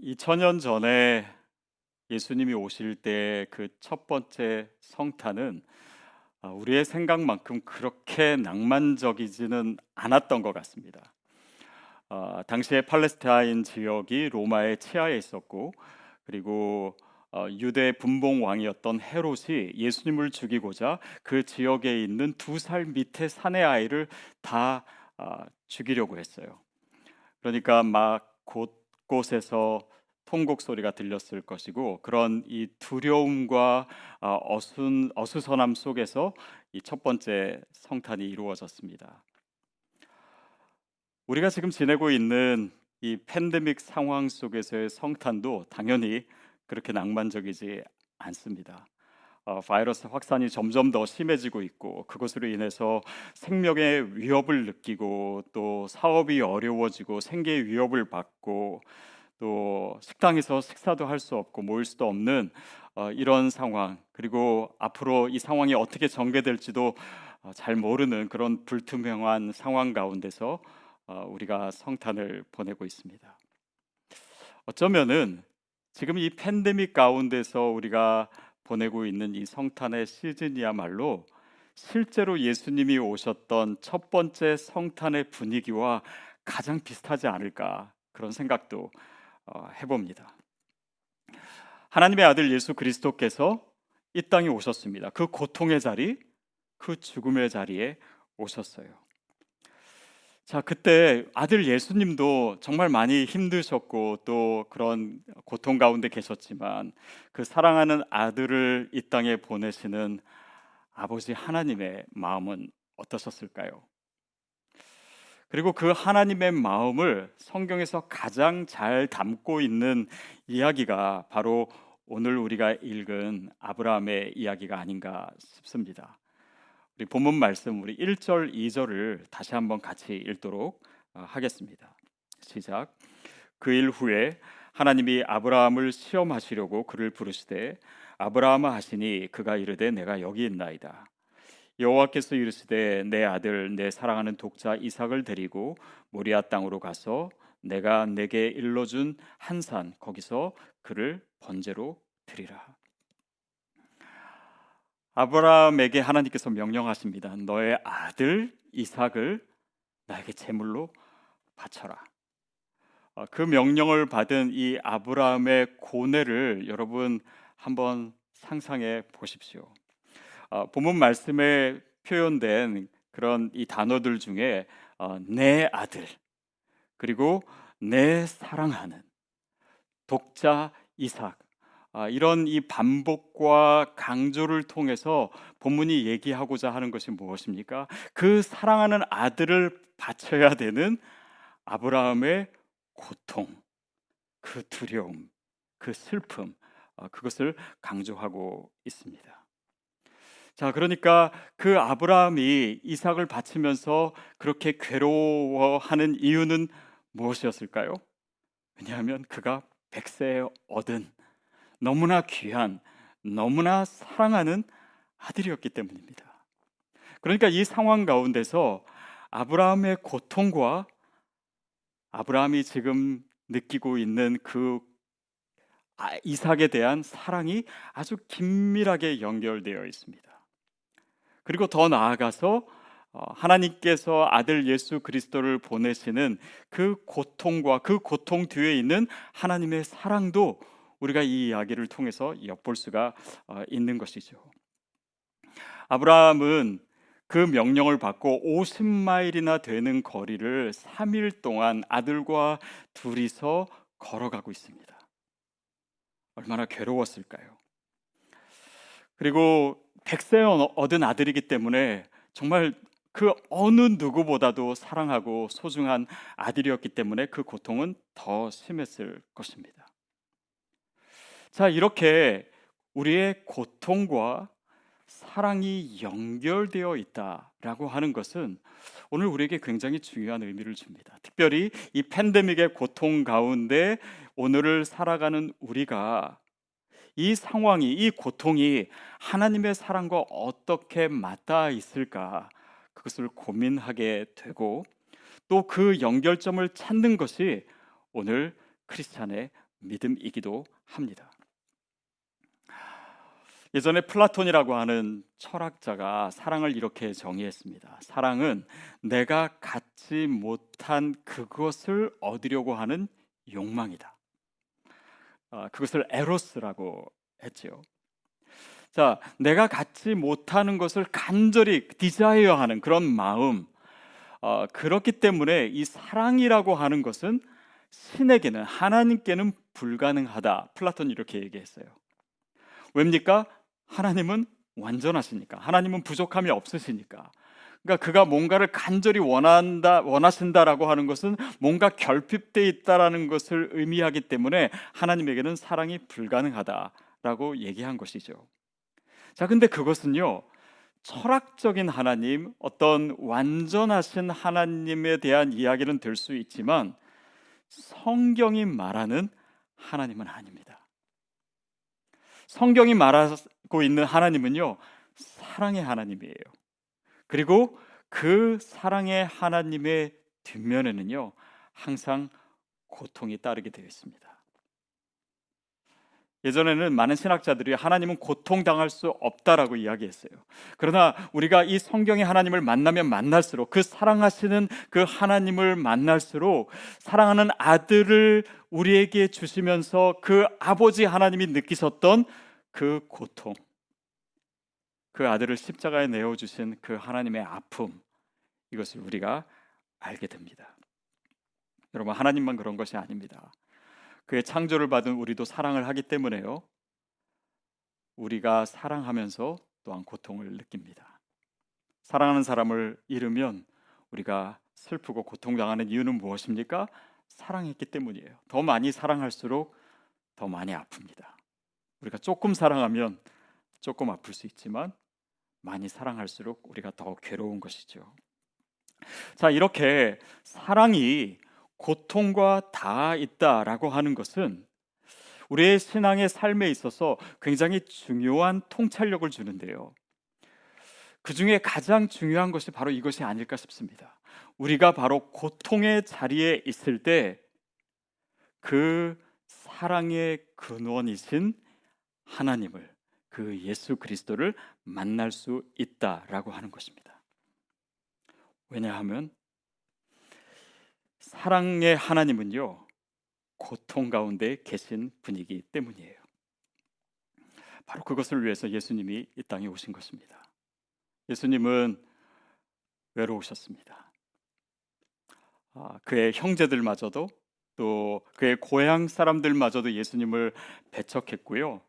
2000년 전에 예수님이 오실 때 그 첫 번째 성탄은 아, 우리의 생각만큼 그렇게 낭만적이지는 않았던 것 같습니다. 어, 당시에 팔레스타인 지역이 로마의 치하에 있었고 그리고 어, 유대 분봉 왕이었던 헤롯이 예수님을 죽이고자 그 지역에 있는 두 살 밑에 사내 아이를 다 어, 죽이려고 했어요. 그러니까 막곳 곳에서 통곡 소리가 들렸을 것이고 그런 이 두려움과 어, 어순 어수선함 속에서 이 첫 번째 성탄이 이루어졌습니다. 우리가 지금 지내고 있는 이 팬데믹 상황 속에서의 성탄도 당연히 그렇게 낭만적이지 않습니다. 어, 바이러스 확산이 점점 더 심해지고 있고 그것으로 인해서 생명의 위협을 느끼고 또 사업이 어려워지고 생계의 위협을 받고 또 식당에서 식사도 할 수 없고 모일 수도 없는 어, 이런 상황 그리고 앞으로 이 상황이 어떻게 전개될지도 어, 잘 모르는 그런 불투명한 상황 가운데서 어, 우리가 성탄을 보내고 있습니다. 어쩌면은 지금 이 팬데믹 가운데서 우리가 보내고 있는 이 성탄의 시즌이야말로 실제로 예수님이 오셨던 첫 번째 성탄의 분위기와 가장 비슷하지 않을까 그런 생각도 어, 해봅니다. 하나님의 아들 예수 그리스도께서 이 땅에 오셨습니다. 그 고통의 자리, 그 죽음의 자리에 오셨어요. 자, 그때 아들 예수님도 정말 많이 힘드셨고 또 그런 고통 가운데 계셨지만 그 사랑하는 아들을 이 땅에 보내시는 아버지 하나님의 마음은 어떠셨을까요? 그리고 그 하나님의 마음을 성경에서 가장 잘 담고 있는 이야기가 바로 오늘 우리가 읽은 아브라함의 이야기가 아닌가 싶습니다. 우리 본문 말씀 우리 1절, 2절을 다시 한번 같이 읽도록 어, 하겠습니다. 시작. 그 일 후에 하나님이 아브라함을 시험하시려고 그를 부르시되 아브라함아 하시니 그가 이르되 내가 여기 있나이다. 여호와께서 이르시되 내 아들 내 사랑하는 독자 이삭을 데리고 모리아 땅으로 가서 내가 내게 일러준 한 산 거기서 그를 번제로 드리라. 아브라함에게 하나님께서 명령하십니다. 너의 아들 이삭을 나에게 제물로 바쳐라. 어, 그 명령을 받은 이 아브라함의 고뇌를 여러분 한번 상상해 보십시오. 어, 본문 말씀에 표현된 그런 이 단어들 중에 어, 내 아들 그리고 내 사랑하는 독자 이삭 아, 이런 이 반복과 강조를 통해서 본문이 얘기하고자 하는 것이 무엇입니까? 그 사랑하는 아들을 바쳐야 되는 아브라함의 고통, 그 두려움, 그 슬픔, 어, 그것을 강조하고 있습니다. 자, 그러니까 그 아브라함이 이삭을 바치면서 그렇게 괴로워하는 이유는 무엇이었을까요? 왜냐하면 그가 백세에 얻은 너무나 귀한, 너무나 사랑하는 아들이었기 때문입니다. 그러니까 이 상황 가운데서 아브라함의 고통과 아브라함이 지금 느끼고 있는 그 아, 이삭에 대한 사랑이 아주 긴밀하게 연결되어 있습니다. 그리고 더 나아가서 어, 하나님께서 아들 예수 그리스도를 보내시는 그 고통과 그 고통 뒤에 있는 하나님의 사랑도 우리가 이 이야기를 통해서 엿볼 수가 어, 있는 것이죠. 아브라함은 그 명령을 받고 50마일이나 되는 거리를 3일 동안 아들과 둘이서 걸어가고 있습니다. 얼마나 괴로웠을까요? 그리고 백세 얻은 아들이기 때문에 정말 그 어느 누구보다도 사랑하고 소중한 아들이었기 때문에 그 고통은 더 심했을 것입니다. 자, 이렇게 우리의 고통과 사랑이 연결되어 있다라고 하는 것은 오늘 우리에게 굉장히 중요한 의미를 줍니다. 특별히 이 팬데믹의 고통 가운데 오늘을 살아가는 우리가 이 상황이 이 고통이 하나님의 사랑과 어떻게 맞닿아 있을까 그것을 고민하게 되고 또 그 연결점을 찾는 것이 오늘 크리스찬의 믿음이기도 합니다. 예전에 플라톤이라고 하는 철학자가 사랑을 이렇게 정의했습니다. 사랑은 내가 갖지 못한 그것을 얻으려고 하는 욕망이다. 아, 그것을 에로스라고 했지요. 자, 내가 갖지 못하는 것을 간절히 desire하는 그런 마음. 어, 그렇기 때문에 이 사랑이라고 하는 것은 신에게는 하나님께는 불가능하다. 플라톤이 이렇게 얘기했어요. 왜입니까? 하나님은 완전하시니까. 하나님은 부족함이 없으시니까. 그러니까 그가 뭔가를 간절히 원한다 원하신다라고 하는 것은 뭔가 결핍돼 있다라는 것을 의미하기 때문에 하나님에게는 사랑이 불가능하다라고 얘기한 것이죠. 자, 근데 그것은요. 철학적인 하나님, 어떤 완전하신 하나님에 대한 이야기는 될 수 있지만 성경이 말하는 하나님은 아닙니다. 성경이 말하고 있는 하나님은요, 사랑의 하나님이에요. 그리고 그 사랑의 하나님의 뒷면에는요, 항상 고통이 따르게 되어 있습니다. 예전에는 많은 신학자들이 하나님은 고통당할 수 없다라고 이야기했어요. 그러나 우리가 이 성경의 하나님을 만나면 만날수록 그 사랑하시는 그 하나님을 만날수록 사랑하는 아들을 우리에게 주시면서 그 아버지 하나님이 느끼셨던 그 고통, 그 아들을 십자가에 내어 주신 그 하나님의 아픔 이것을 우리가 알게 됩니다. 여러분 하나님만 그런 것이 아닙니다. 그의 창조를 받은 우리도 사랑을 하기 때문에요. 우리가 사랑하면서 또한 고통을 느낍니다. 사랑하는 사람을 잃으면 우리가 슬프고 고통당하는 이유는 무엇입니까? 사랑했기 때문이에요. 더 많이 사랑할수록 더 많이 아픕니다. 우리가 조금 사랑하면 조금 아플 수 있지만 많이 사랑할수록 우리가 더 괴로운 것이죠. 자, 이렇게 사랑이 고통과 다 있다라고 하는 것은 우리의 신앙의 삶에 있어서 굉장히 중요한 통찰력을 주는데요. 그 중에 가장 중요한 것이 바로 이것이 아닐까 싶습니다. 우리가 바로 고통의 자리에 있을 때 그 사랑의 근원이신 하나님을 그 예수 그리스도를 만날 수 있다라고 하는 것입니다. 왜냐하면 사랑의 하나님은요, 고통 가운데 계신 분이기 때문이에요. 바로 그것을 위해서 예수님이 이 땅에 오신 것입니다. 예수님은 외로우셨습니다. 아, 그의 형제들마저도 또 그의 고향 사람들마저도 예수님을 배척했고요.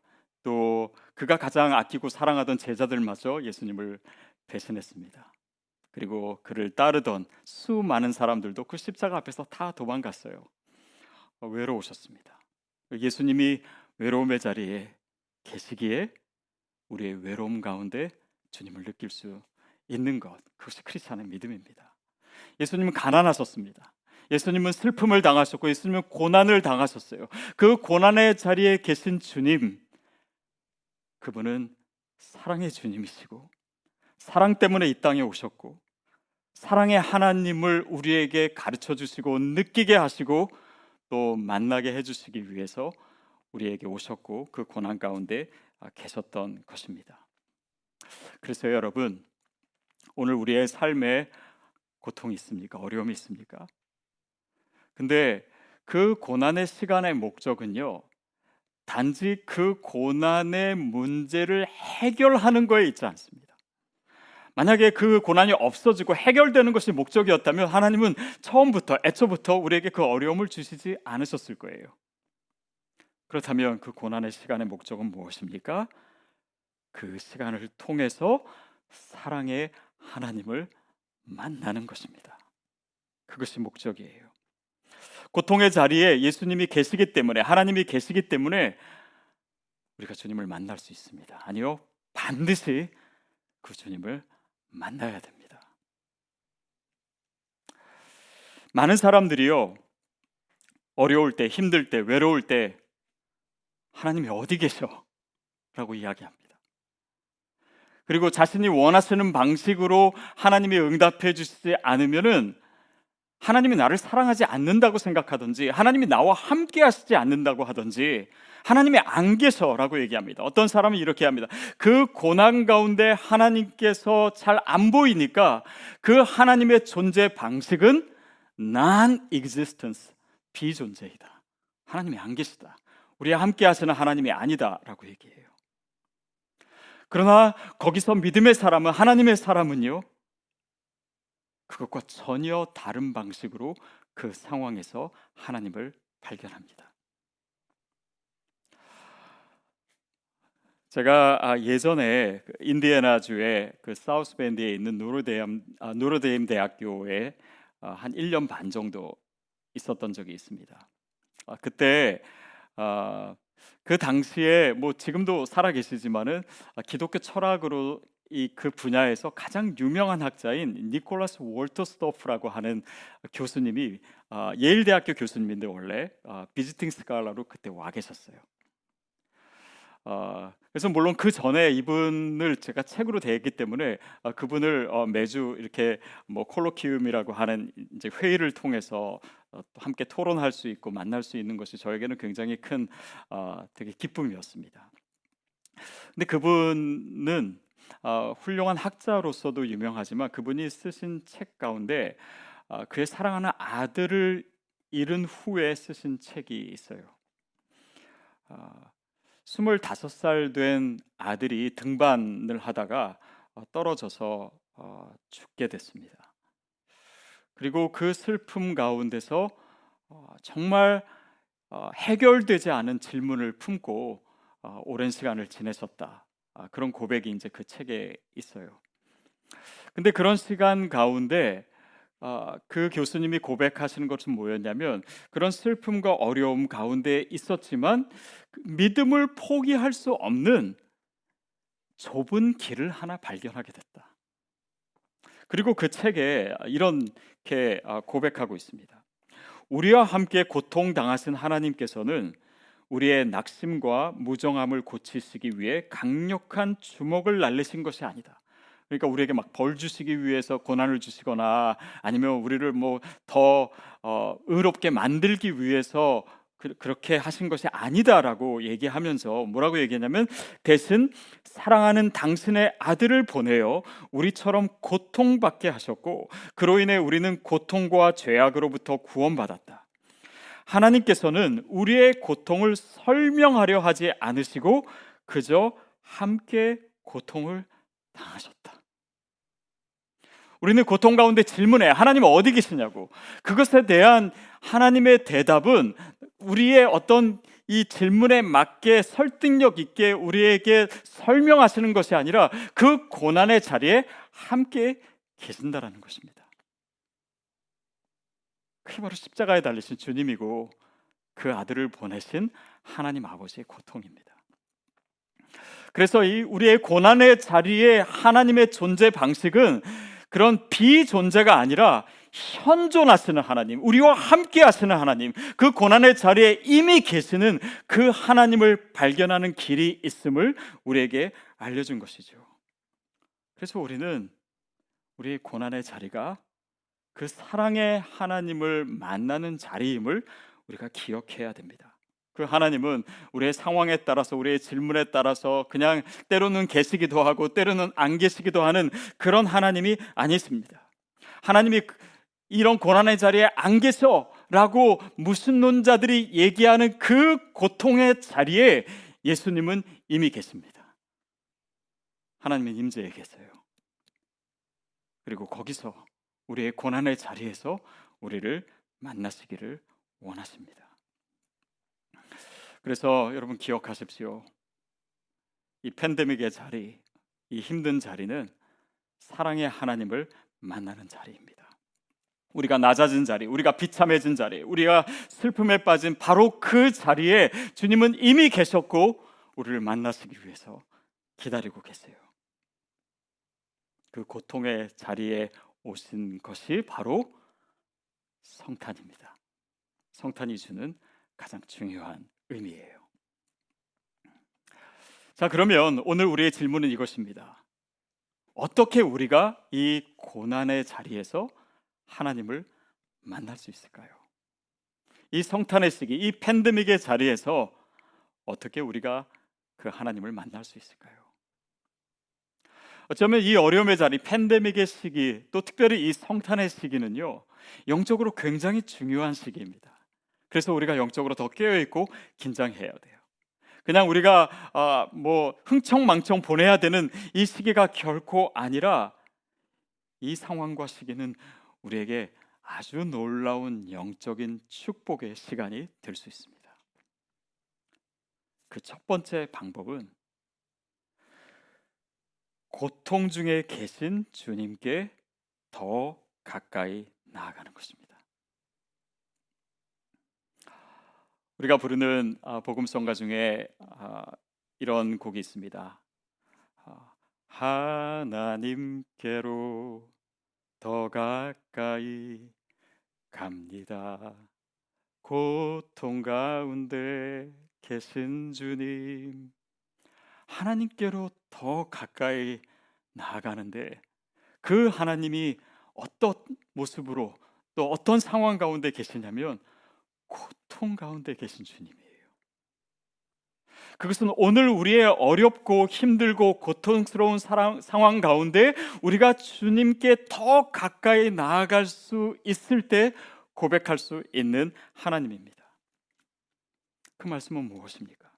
또 그가 가장 아끼고 사랑하던 제자들마저 예수님을 배신했습니다. 그리고 그를 따르던 수많은 사람들도 그 십자가 앞에서 다 도망갔어요. 어, 외로우셨습니다. 예수님이 외로움의 자리에 계시기에 우리의 외로움 가운데 주님을 느낄 수 있는 것 그것이 크리스천의 믿음입니다. 예수님은 가난하셨습니다. 예수님은 슬픔을 당하셨고 예수님은 고난을 당하셨어요. 그 고난의 자리에 계신 주님 그분은 사랑의 주님이시고 사랑 때문에 이 땅에 오셨고 사랑의 하나님을 우리에게 가르쳐 주시고 느끼게 하시고 또 만나게 해 주시기 위해서 우리에게 오셨고 그 고난 가운데 계셨던 것입니다. 그래서 여러분 오늘 우리의 삶에 고통이 있습니까? 어려움이 있습니까? 근데 그 고난의 시간의 목적은요. 단지 그 고난의 문제를 해결하는 거에 있지 않습니다. 만약에 그 고난이 없어지고 해결되는 것이 목적이었다면 하나님은 처음부터 애초부터 우리에게 그 어려움을 주시지 않으셨을 거예요. 그렇다면 그 고난의 시간의 목적은 무엇입니까? 그 시간을 통해서 사랑의 하나님을 만나는 것입니다. 그것이 목적이에요. 고통의 자리에 예수님이 계시기 때문에 하나님이 계시기 때문에 우리가 주님을 만날 수 있습니다. 아니요. 반드시 그 주님을 만나야 됩니다. 많은 사람들이요. 어려울 때, 힘들 때, 외로울 때 하나님이 어디 계셔? 라고 이야기합니다. 그리고 자신이 원하시는 방식으로 하나님이 응답해 주시지 않으면은 하나님이 나를 사랑하지 않는다고 생각하든지 하나님이 나와 함께 하시지 않는다고 하든지 하나님이 안 계셔라고 얘기합니다. 어떤 사람은 이렇게 합니다. 그 고난 가운데 하나님께서 잘 안 보이니까 그 하나님의 존재 방식은 non-existence, 비존재이다. 하나님이 안 계시다. 우리와 함께 하시는 하나님이 아니다라고 얘기해요. 그러나 거기서 믿음의 사람은 하나님의 사람은요. 그것과 전혀 다른 방식으로 그 상황에서 하나님을 발견합니다. 제가 아, 예전에 그 인디애나주의 그 사우스밴드에 있는 노르데임 아, 노르데임 대학교에 아, 한 1년 반 정도 있었던 적이 있습니다. 그때 그 당시에 뭐 지금도 살아 계시지만은 기독교 철학으로 이 그 분야에서 가장 유명한 학자인 니콜라스 월터스토프라고 하는 교수님이 예일 대학교 교수님인데 원래 비지팅 스칼라로 그때 와 계셨어요. 어, 그래서 물론 그 전에 이분을 제가 책으로 대했기 때문에 어, 그분을 어, 매주 이렇게 뭐 콜로키움이라고 하는 이제 회의를 통해서 어, 함께 토론할 수 있고 만날 수 있는 것이 저에게는 굉장히 큰 어, 되게 기쁨이었습니다. 근데 그분은 어, 훌륭한 학자로서도 유명하지만 그분이 쓰신 책 가운데 어, 그의 사랑하는 아들을 잃은 후에 쓰신 책이 있어요. 어, 25살 된 아들이 등반을 하다가 어, 떨어져서 어, 죽게 됐습니다. 그리고 그 슬픔 가운데서 어, 정말 해결되지 않은 질문을 품고 오랜 시간을 지내셨다. 아, 그런 고백이 이제 그 책에 있어요. 근데 그런 시간 가운데 어, 그 교수님이 고백하시는 것은 뭐였냐면 그런 슬픔과 어려움 가운데 있었지만 그 믿음을 포기할 수 없는 좁은 길을 하나 발견하게 됐다. 그리고 그 책에 이렇게 아, 고백하고 있습니다. 우리와 함께 고통 당하신 하나님께서는 우리의 낙심과 무정함을 고치시기 위해 강력한 주먹을 날리신 것이 아니다. 그러니까 우리에게 막 벌 주시기 위해서 고난을 주시거나 아니면 우리를 뭐더 어, 의롭게 만들기 위해서 그, 렇게 하신 것이 아니다라고 얘기하면서 뭐라고 얘기하냐면 대신 사랑하는 당신의 아들을 보내어 우리처럼 고통받게 하셨고 그로 인해 우리는 고통과 죄악으로부터 구원받았다. 하나님께서는 우리의 고통을 설명하려 하지 않으시고 그저 함께 고통을 당하셨다. 우리는 고통 가운데 질문해 하나님 어디 계시냐고. 그것에 대한 하나님의 대답은 우리의 어떤 이 질문에 맞게 설득력 있게 우리에게 설명하시는 것이 아니라 그 고난의 자리에 함께 계신다라는 것입니다. 그게 바로 십자가에 달리신 주님이고 그 아들을 보내신 하나님 아버지의 고통입니다. 그래서 이 우리의 고난의 자리에 하나님의 존재 방식은 그런 비존재가 아니라 현존하시는 하나님, 우리와 함께 하시는 하나님, 그 고난의 자리에 이미 계시는 그 하나님을 발견하는 길이 있음을 우리에게 알려준 것이죠. 그래서 우리는 우리의 고난의 자리가 그 사랑의 하나님을 만나는 자리임을 우리가 기억해야 됩니다. 그 하나님은 우리의 상황에 따라서 우리의 질문에 따라서 그냥 때로는 계시기도 하고 때로는 안 계시기도 하는 그런 하나님이 아니십니다. 하나님이 이런 고난의 자리에 안 계셔라고 무슨 논자들이 얘기하는 그 고통의 자리에 예수님은 이미 계십니다. 하나님은 임재에 계세요. 그리고 거기서 우리의 고난의 자리에서 우리를 만나시기를 원하십니다. 그래서 여러분 기억하십시오. 이 팬데믹의 자리, 이 힘든 자리는 사랑의 하나님을 만나는 자리입니다. 우리가 낮아진 자리, 우리가 비참해진 자리, 우리가 슬픔에 빠진 바로 그 자리에 주님은 이미 계셨고 우리를 만나시기 위해서 기다리고 계세요. 그 고통의 자리에 오신 것이 바로 성탄입니다. 성탄이 주는 가장 중요한 의미예요. 자, 그러면 오늘 우리의 질문은 이것입니다. 어떻게 우리가 이 고난의 자리에서 하나님을 만날 수 있을까요? 이 성탄의 시기, 이 팬데믹의 자리에서 어떻게 우리가 그 하나님을 만날 수 있을까요? 어쩌면 이 어려움의 자리, 팬데믹의 시기, 또 특별히 이 성탄의 시기는요, 영적으로 굉장히 중요한 시기입니다. 그래서 우리가 영적으로 더 깨어 있고 긴장해야 돼요. 그냥 우리가 아, 뭐 흥청망청 보내야 되는 이 시기가 결코 아니라 이 상황과 시기는 우리에게 아주 놀라운 영적인 축복의 시간이 될 수 있습니다. 그 첫 번째 방법은 고통 중에 계신 주님께 더 가까이 나아가는 것입니다. 우리가 부르는 아, 복음성가 중에 아, 이런 곡이 있습니다. 아, 하나님께로 더 가까이 갑니다. 고통 가운데 계신 주님, 하나님께로 더 가까이 나아가는데 그 하나님이 어떤 모습으로 또 어떤 상황 가운데 계시냐면 고통 가운데 계신 주님이에요. 그것은 오늘 우리의 어렵고 힘들고 고통스러운 사랑, 상황 가운데 우리가 주님께 더 가까이 나아갈 수 있을 때 고백할 수 있는 하나님입니다. 그 말씀은 무엇입니까?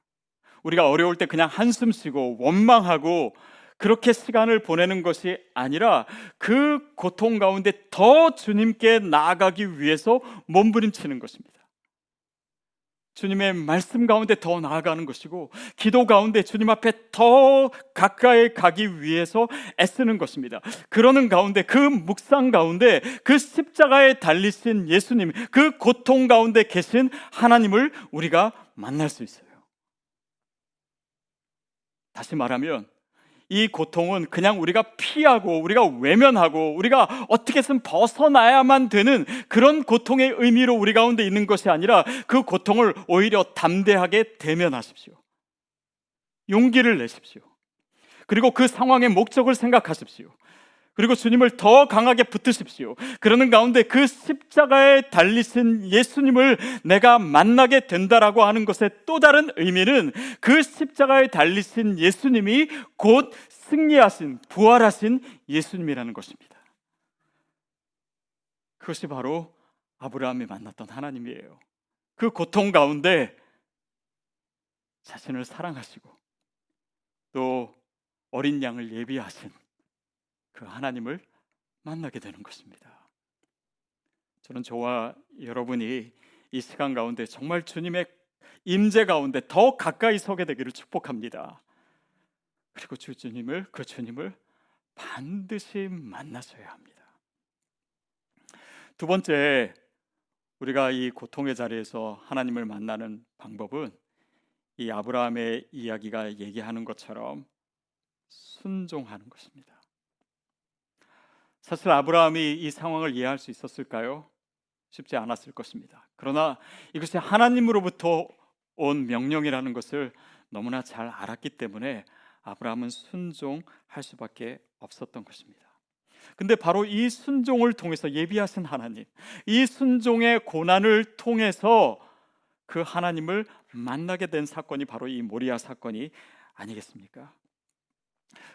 우리가 어려울 때 그냥 한숨 쉬고 원망하고 그렇게 시간을 보내는 것이 아니라 그 고통 가운데 더 주님께 나아가기 위해서 몸부림치는 것입니다. 주님의 말씀 가운데 더 나아가는 것이고 기도 가운데 주님 앞에 더 가까이 가기 위해서 애쓰는 것입니다. 그러는 가운데 그 묵상 가운데 그 십자가에 달리신 예수님 그 고통 가운데 계신 하나님을 우리가 만날 수 있어요. 다시 말하면 이 고통은 그냥 우리가 피하고 우리가 외면하고 우리가 어떻게 든 벗어나야만 되는 그런 고통의 의미로 우리 가운데 있는 것이 아니라 그 고통을 오히려 담대하게 대면하십시오. 용기를 내십시오. 그리고 그 상황의 목적을 생각하십시오. 그리고 주님을 더 강하게 붙으십시오. 그러는 가운데 그 십자가에 달리신 예수님을 내가 만나게 된다라고 하는 것의 또 다른 의미는 그 십자가에 달리신 예수님이 곧 승리하신, 부활하신 예수님이라는 것입니다. 그것이 바로 아브라함이 만났던 하나님이에요. 그 고통 가운데 자신을 사랑하시고 또 어린 양을 예비하신 그 하나님을 만나게 되는 것입니다. 저는 저와 여러분이 이 시간 가운데 정말 주님의 임재 가운데 더 가까이 서게 되기를 축복합니다. 그리고 주 주님을 그 주님을 반드시 만나셔야 합니다. 두 번째 우리가 이 고통의 자리에서 하나님을 만나는 방법은 이 아브라함의 이야기가 얘기하는 것처럼 순종하는 것입니다. 사실 아브라함이 이 상황을 이해할 수 있었을까요? 쉽지 않았을 것입니다. 그러나 이것이 하나님으로부터 온 명령이라는 것을 너무나 잘 알았기 때문에 아브라함은 순종할 수밖에 없었던 것입니다. 근데 바로 이 순종을 통해서 예비하신 하나님, 이 순종의 고난을 통해서 그 하나님을 만나게 된 사건이 바로 이 모리아 사건이 아니겠습니까?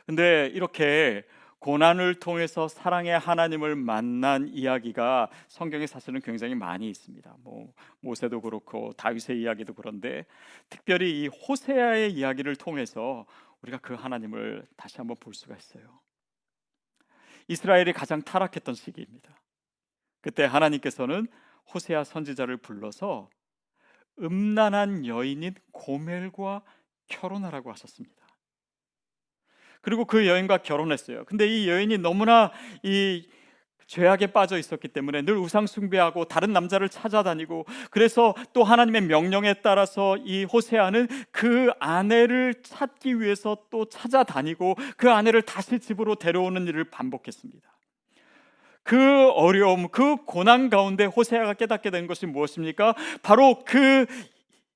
근데 이렇게 고난을 통해서 사랑의 하나님을 만난 이야기가 성경에 사실은 굉장히 많이 있습니다. 뭐 모세도 그렇고 다윗의 이야기도 그런데 특별히 이 호세아의 이야기를 통해서 우리가 그 하나님을 다시 한번 볼 수가 있어요. 이스라엘이 가장 타락했던 시기입니다. 그때 하나님께서는 호세아 선지자를 불러서 음란한 여인인 고멜과 결혼하라고 하셨습니다. 그리고 그 여인과 결혼했어요. 근데 이 여인이 너무나 이 죄악에 빠져 있었기 때문에 늘 우상 숭배하고 다른 남자를 찾아다니고 그래서 또 하나님의 명령에 따라서 이 호세아는 그 아내를 찾기 위해서 또 찾아다니고 그 아내를 다시 집으로 데려오는 일을 반복했습니다. 그 어려움, 그 고난 가운데 호세아가 깨닫게 된 것이 무엇입니까? 바로 그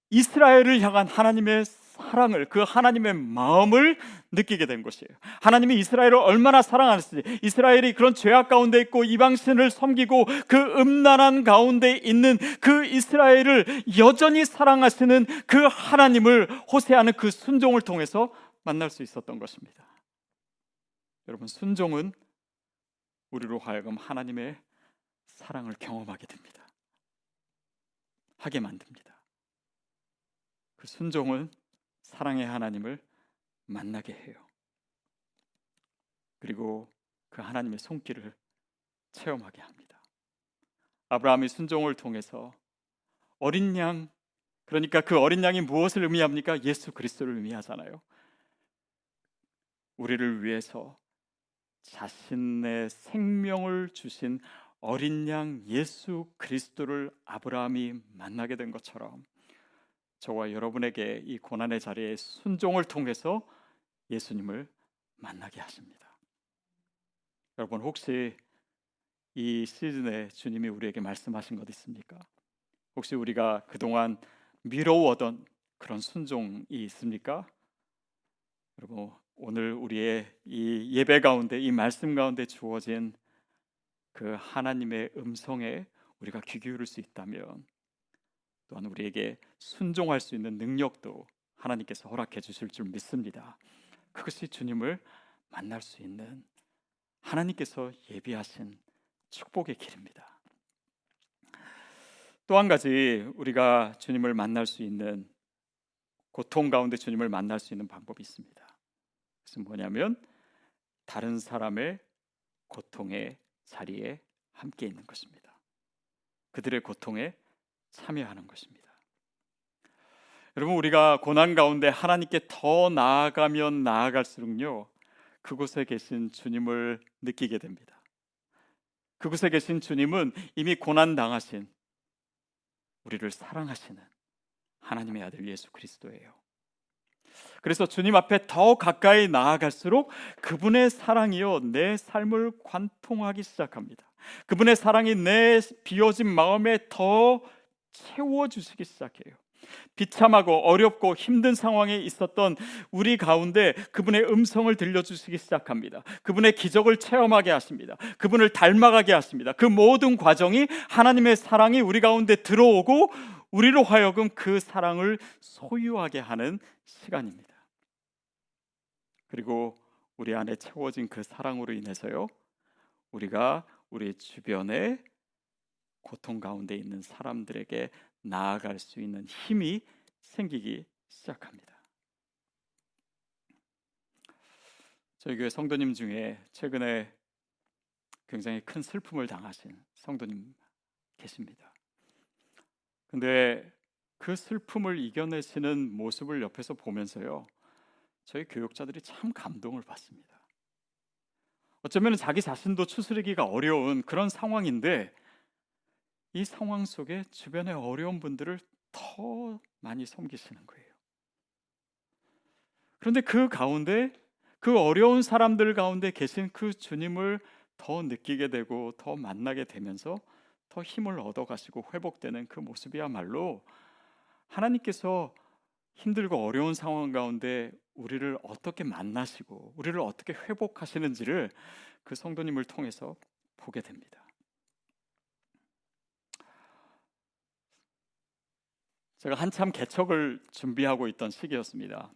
이스라엘을 향한 하나님의 사랑을 그 하나님의 마음을 느끼게 된 것이에요. 하나님이 이스라엘을 얼마나 사랑하는지, 이스라엘이 그런 죄악 가운데 있고 이방신을 섬기고 그 음란한 가운데 있는 그 이스라엘을 여전히 사랑하시는 그 하나님을 호세하는 그 순종을 통해서 만날 수 있었던 것입니다. 여러분, 순종은 우리로 하여금 하나님의 사랑을 경험하게 됩니다. 하게 만듭니다. 그 순종은 사랑의 하나님을 만나게 해요. 그리고 그 하나님의 손길을 체험하게 합니다. 아브라함이 순종을 통해서 어린 양 그러니까 그 어린 양이 무엇을 의미합니까? 예수 그리스도를 의미하잖아요. 우리를 위해서 자신의 생명을 주신 어린 양 예수 그리스도를 아브라함이 만나게 된 것처럼 저와 여러분에게 이 고난의 자리에 순종을 통해서 예수님을 만나게 하십니다. 여러분 혹시 이 시즌에 주님이 우리에게 말씀하신 것 있습니까? 혹시 우리가 그동안 미뤄오던 그런 순종이 있습니까? 여러분 오늘 우리의 이 예배 가운데 이 말씀 가운데 주어진 그 하나님의 음성에 우리가 귀 기울일 수 있다면 또한 우리에게 순종할 수 있는 능력도 하나님께서 허락해 주실 줄 믿습니다. 그것이 주님을 만날 수 있는 하나님께서 예비하신 축복의 길입니다. 또 한 가지 우리가 주님을 만날 수 있는 고통 가운데 주님을 만날 수 있는 방법이 있습니다. 그것은 뭐냐면 다른 사람의 고통의 자리에 함께 있는 것입니다. 그들의 고통에 참여하는 것입니다. 여러분 우리가 고난 가운데 하나님께 더 나아가면 나아갈수록요 그곳에 계신 주님을 느끼게 됩니다. 그곳에 계신 주님은 이미 고난 당하신 우리를 사랑하시는 하나님의 아들 예수 그리스도예요. 그래서 주님 앞에 더 가까이 나아갈수록 그분의 사랑이요 내 삶을 관통하기 시작합니다. 그분의 사랑이 내 비어진 마음에 더 채워 주시기 시작해요. 비참하고 어렵고 힘든 상황에 있었던 우리 가운데 그분의 음성을 들려주시기 시작합니다. 그분의 기적을 체험하게 하십니다. 그분을 닮아가게 하십니다. 그 모든 과정이 하나님의 사랑이 우리 가운데 들어오고 우리로 하여금 그 사랑을 소유하게 하는 시간입니다. 그리고 우리 안에 채워진 그 사랑으로 인해서요, 우리가 우리 주변에 고통 가운데 있는 사람들에게 나아갈 수 있는 힘이 생기기 시작합니다. 저희 교회 성도님 중에 최근에 굉장히 큰 슬픔을 당하신 성도님 계십니다. 근데 그 슬픔을 이겨내시는 모습을 옆에서 보면서요. 저희 교육자들이 참 감동을 받습니다. 어쩌면 자기 자신도 추스르기가 어려운 그런 상황인데 이 상황 속에 주변의 어려운 분들을 더 많이 섬기시는 거예요. 그런데 그 가운데 그 어려운 사람들 가운데 계신 그 주님을 더 느끼게 되고 더 만나게 되면서 더 힘을 얻어 가시고 회복되는 그 모습이야말로 하나님께서 힘들고 어려운 상황 가운데 우리를 어떻게 만나시고 우리를 어떻게 회복하시는지를 그 성도님을 통해서 보게 됩니다. 제가 한참 개척을 준비하고 있던 시기였습니다.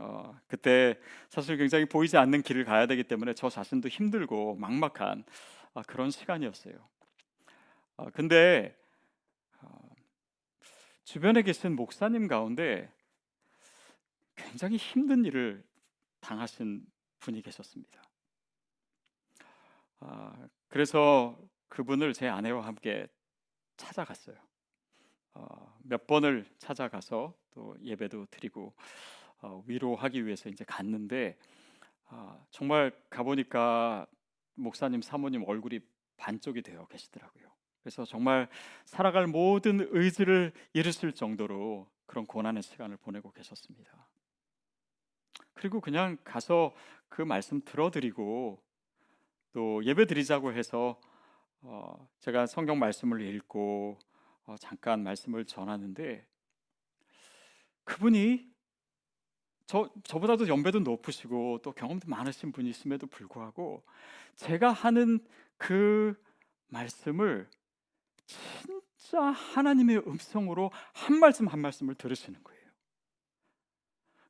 어, 그때 사실 굉장히 보이지 않는 길을 가야 되기 때문에 저 자신도 힘들고 막막한 어, 그런 시간이었어요. 어, 근데 어, 주변에 계신 목사님 가운데 굉장히 힘든 일을 당하신 분이 계셨습니다. 아, 그래서 그분을 제 아내와 함께 찾아갔어요. 어, 몇 번을 찾아가서 또 예배도 드리고 어, 위로하기 위해서 이제 갔는데 아, 정말 가보니까 목사님 사모님 얼굴이 반쪽이 되어 계시더라고요. 그래서 정말 살아갈 모든 의지를 잃으실 정도로 그런 고난의 시간을 보내고 계셨습니다. 그리고 그냥 가서 그 말씀 들어드리고 또 예배 드리자고 해서 어, 제가 성경 말씀을 읽고 어, 잠깐 말씀을 전하는데 그분이 저 저보다도 연배도 높으시고 또 경험도 많으신 분이심에도 불구하고 제가 하는 그 말씀을 진짜 하나님의 음성으로 한 말씀 한 말씀을 들으시는 거예요.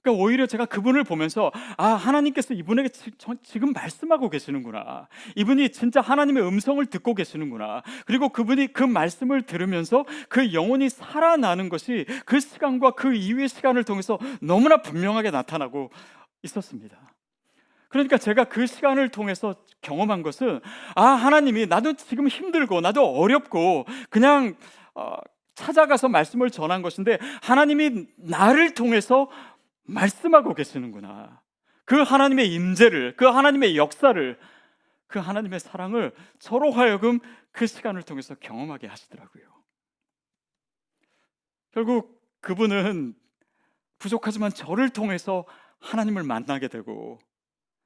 그러니까 오히려 제가 그분을 보면서 아 하나님께서 이분에게 지, 금 말씀하고 계시는구나. 이분이 진짜 하나님의 음성을 듣고 계시는구나. 그리고 그분이 그 말씀을 들으면서 그 영혼이 살아나는 것이 그 시간과 그 이후의 시간을 통해서 너무나 분명하게 나타나고 있었습니다. 그러니까 제가 그 시간을 통해서 경험한 것은 아 하나님이 나도 지금 힘들고 나도 어렵고 그냥 어, 찾아가서 말씀을 전한 것인데 하나님이 나를 통해서 말씀하고 계시는구나. 그 하나님의 임재를, 그 하나님의 역사를, 그 하나님의 사랑을 서로 하여금 그 시간을 통해서 경험하게 하시더라고요. 결국 그분은 부족하지만 저를 통해서 하나님을 만나게 되고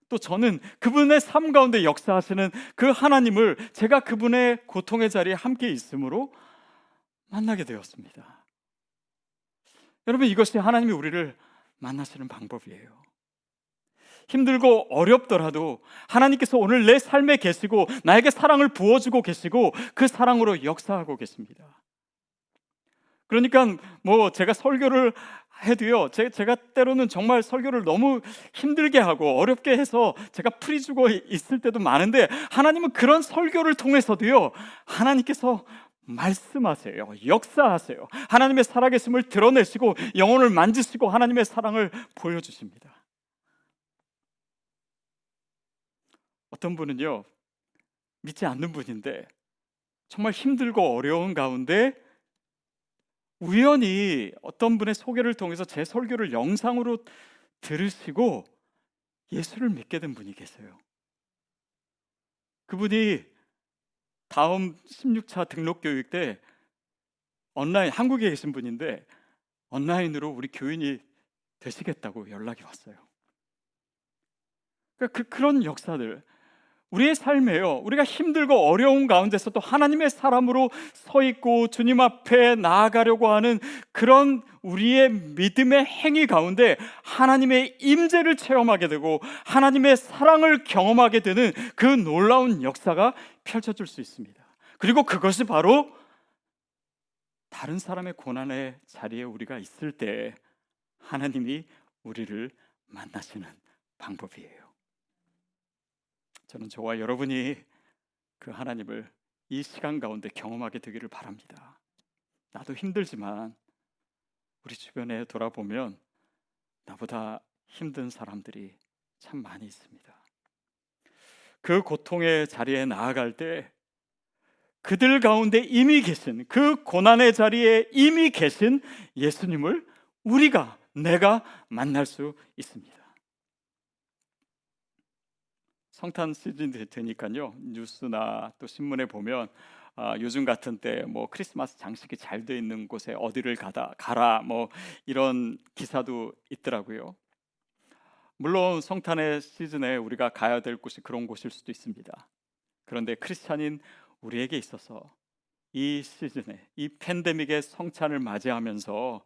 또 저는 그분의 삶 가운데 역사하시는 그 하나님을 제가 그분의 고통의 자리에 함께 있으므로 만나게 되었습니다. 여러분 이것이 하나님이 우리를 만나시는 방법이에요. 힘들고 어렵더라도 하나님께서 오늘 내 삶에 계시고 나에게 사랑을 부어주고 계시고 그 사랑으로 역사하고 계십니다. 그러니까 뭐 제가 설교를 해도요, 제, 가 때로는 정말 설교를 너무 힘들게 하고 어렵게 해서 제가 풀이 주고 있을 때도 많은데 하나님은 그런 설교를 통해서도요, 하나님께서 말씀하세요. 역사하세요. 하나님의 살아계심을 드러내시고 영혼을 만지시고 하나님의 사랑을 보여주십니다. 어떤 분은요, 믿지 않는 분인데 정말 힘들고 어려운 가운데 우연히 어떤 분의 소개를 통해서 제 설교를 영상으로 들으시고 예수를 믿게 된 분이 계세요. 그분이 다음 16차 등록 교육 때 온라인 한국에 계신 분인데 온라인으로 우리 교인이 되시겠다고 연락이 왔어요. 그러니까 그 그런 역사들 우리의 삶에요. 우리가 힘들고 어려운 가운데서도 하나님의 사람으로 서 있고 주님 앞에 나아가려고 하는 그런 우리의 믿음의 행위 가운데 하나님의 임재를 체험하게 되고 하나님의 사랑을 경험하게 되는 그 놀라운 역사가 펼쳐질 수 있습니다. 그리고 그것이 바로 다른 사람의 고난의 자리에 우리가 있을 때 하나님이 우리를 만나시는 방법이에요. 저는 저와 여러분이 그 하나님을 이 시간 가운데 경험하게 되기를 바랍니다. 나도 힘들지만 우리 주변에 돌아보면 나보다 힘든 사람들이 참 많이 있습니다. 그 고통의 자리에 나아갈 때 그들 가운데 이미 계신 그 고난의 자리에 이미 계신 예수님을 우리가 내가 만날 수 있습니다. 성탄 시즌 되니까요 뉴스나 또 신문에 보면 아, 요즘 같은 때 뭐 크리스마스 장식이 잘 돼 있는 곳에 어디를 가다 가라 뭐 이런 기사도 있더라고요. 물론 성탄의 시즌에 우리가 가야 될 곳이 그런 곳일 수도 있습니다. 그런데 크리스찬인 우리에게 있어서 이 시즌에 이 팬데믹의 성찬을 맞이하면서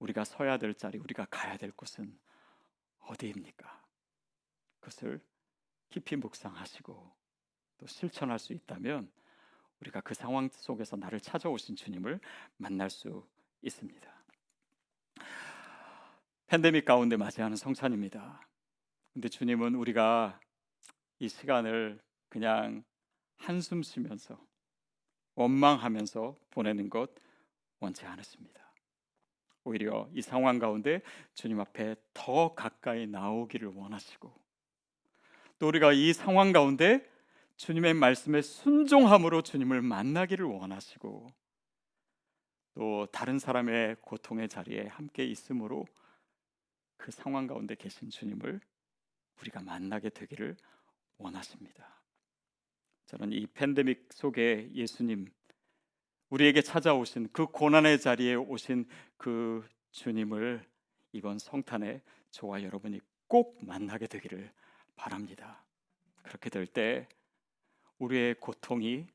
우리가 서야 될 자리, 우리가 가야 될 곳은 어디입니까? 그것을 깊이 묵상하시고 또 실천할 수 있다면 우리가 그 상황 속에서 나를 찾아오신 주님을 만날 수 있습니다. 팬데믹 가운데 맞이하는 성찬입니다. 근데 주님은 우리가 이 시간을 그냥 한숨 쉬면서 원망하면서 보내는 것 원치 않으십니다. 오히려 이 상황 가운데 주님 앞에 더 가까이 나오기를 원하시고 또 우리가 이 상황 가운데 주님의 말씀에 순종함으로 주님을 만나기를 원하시고 또 다른 사람의 고통의 자리에 함께 있으므로 그 상황 가운데 계신 주님을 우리가 만나게 되기를 원하십니다. 저는 이 팬데믹 속에 예수님 우리에게 찾아오신 그 고난의 자리에 오신 그 주님을 이번 성탄에 저와 여러분이 꼭 만나게 되기를 바랍니다. 그렇게 될 때 우리의 고통이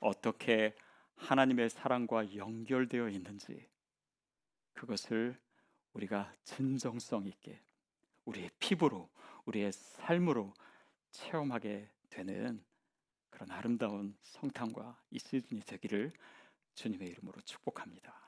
어떻게 하나님의 사랑과 연결되어 있는지 그것을 우리가 진정성 있게 우리의 피부로 우리의 삶으로 체험하게 되는 그런 아름다운 성탄과 이 시즌이 되기를 주님의 이름으로 축복합니다.